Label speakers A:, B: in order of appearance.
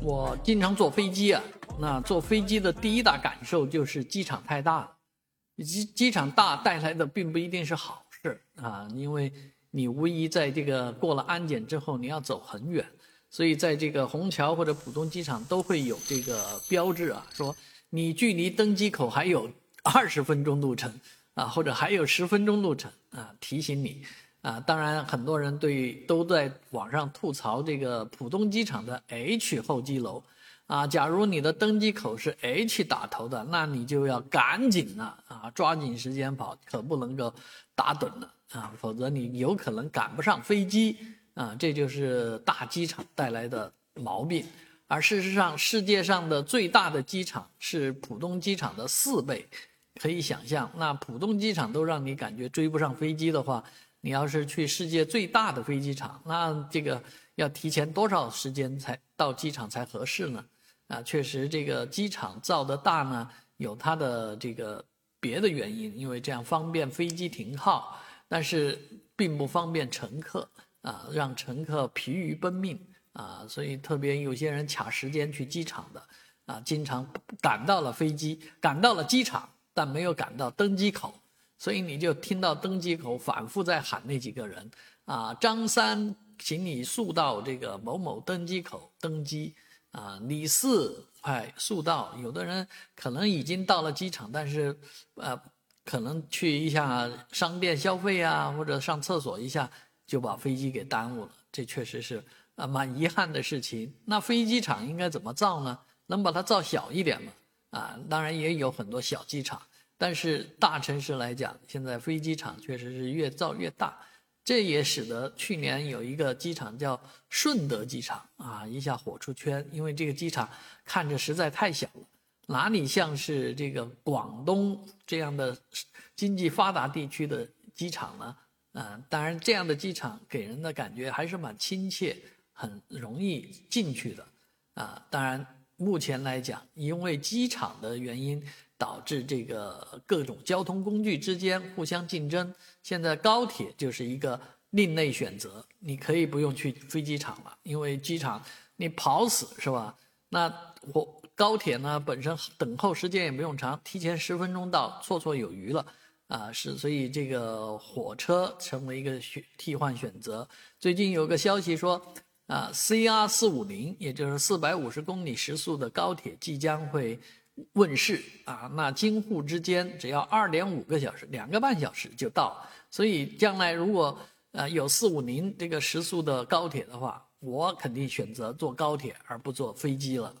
A: 我经常坐飞机啊，那坐飞机的第一大感受就是机场太大了。机机场大带来的并不一定是好事啊，因为你无疑在这个过了安检之后，你要走很远，所以在这个虹桥或者浦东机场都会有这个标志啊，说你距离登机口还有二十分钟路程啊，或者还有十分钟路程啊，提醒你。啊，当然，很多人对都在网上吐槽这个浦东机场的 H 候机楼，啊，假如你的登机口是 H 打头的，那你就要赶紧了啊，抓紧时间跑，可不能够打盹了啊，否则你有可能赶不上飞机啊，这就是大机场带来的毛病。而事实上，世界上的最大的机场是浦东机场的四倍，可以想象，那浦东机场都让你感觉追不上飞机的话。你要是去世界最大的飞机场，那这个要提前多少时间才到机场才合适呢？啊，确实这个机场造的大呢，有它的这个别的原因，因为这样方便飞机停靠，但是并不方便乘客啊，让乘客疲于奔命啊，所以特别有些人卡时间去机场的啊，经常赶到了飞机，赶到了机场，但没有赶到登机口。所以你就听到登机口反复在喊那几个人啊，张三，请你速到这个某某登机口登机啊，李四，快速到。有的人可能已经到了机场，但是，呃，可能去一下商店消费啊，或者上厕所一下，就把飞机给耽误了。这确实是啊，蛮遗憾的事情。那飞机场应该怎么造呢？能把它造小一点吗？啊，当然也有很多小机场。但是大城市来讲，现在飞机场确实是越造越大，这也使得去年有一个机场叫顺德机场啊，一下火出圈，因为这个机场看着实在太小了，哪里像是这个广东这样的经济发达地区的机场呢？啊，当然这样的机场给人的感觉还是蛮亲切，很容易进去的，啊，当然目前来讲，因为机场的原因。导致这个各种交通工具之间互相竞争。现在高铁就是一个另类选择，你可以不用去飞机场了，因为机场你跑死是吧？那火高铁呢，本身等候时间也不用长，提前十分钟到，绰绰有余了啊。是，所以这个火车成为一个选替换选择。最近有个消息说，啊，CR 四五零，也就是四百五十公里时速的高铁即将会。问世啊，那京沪之间只要二点五个小时，两个半小时就到。所以将来如果呃有四五零这个时速的高铁的话，我肯定选择坐高铁而不坐飞机了。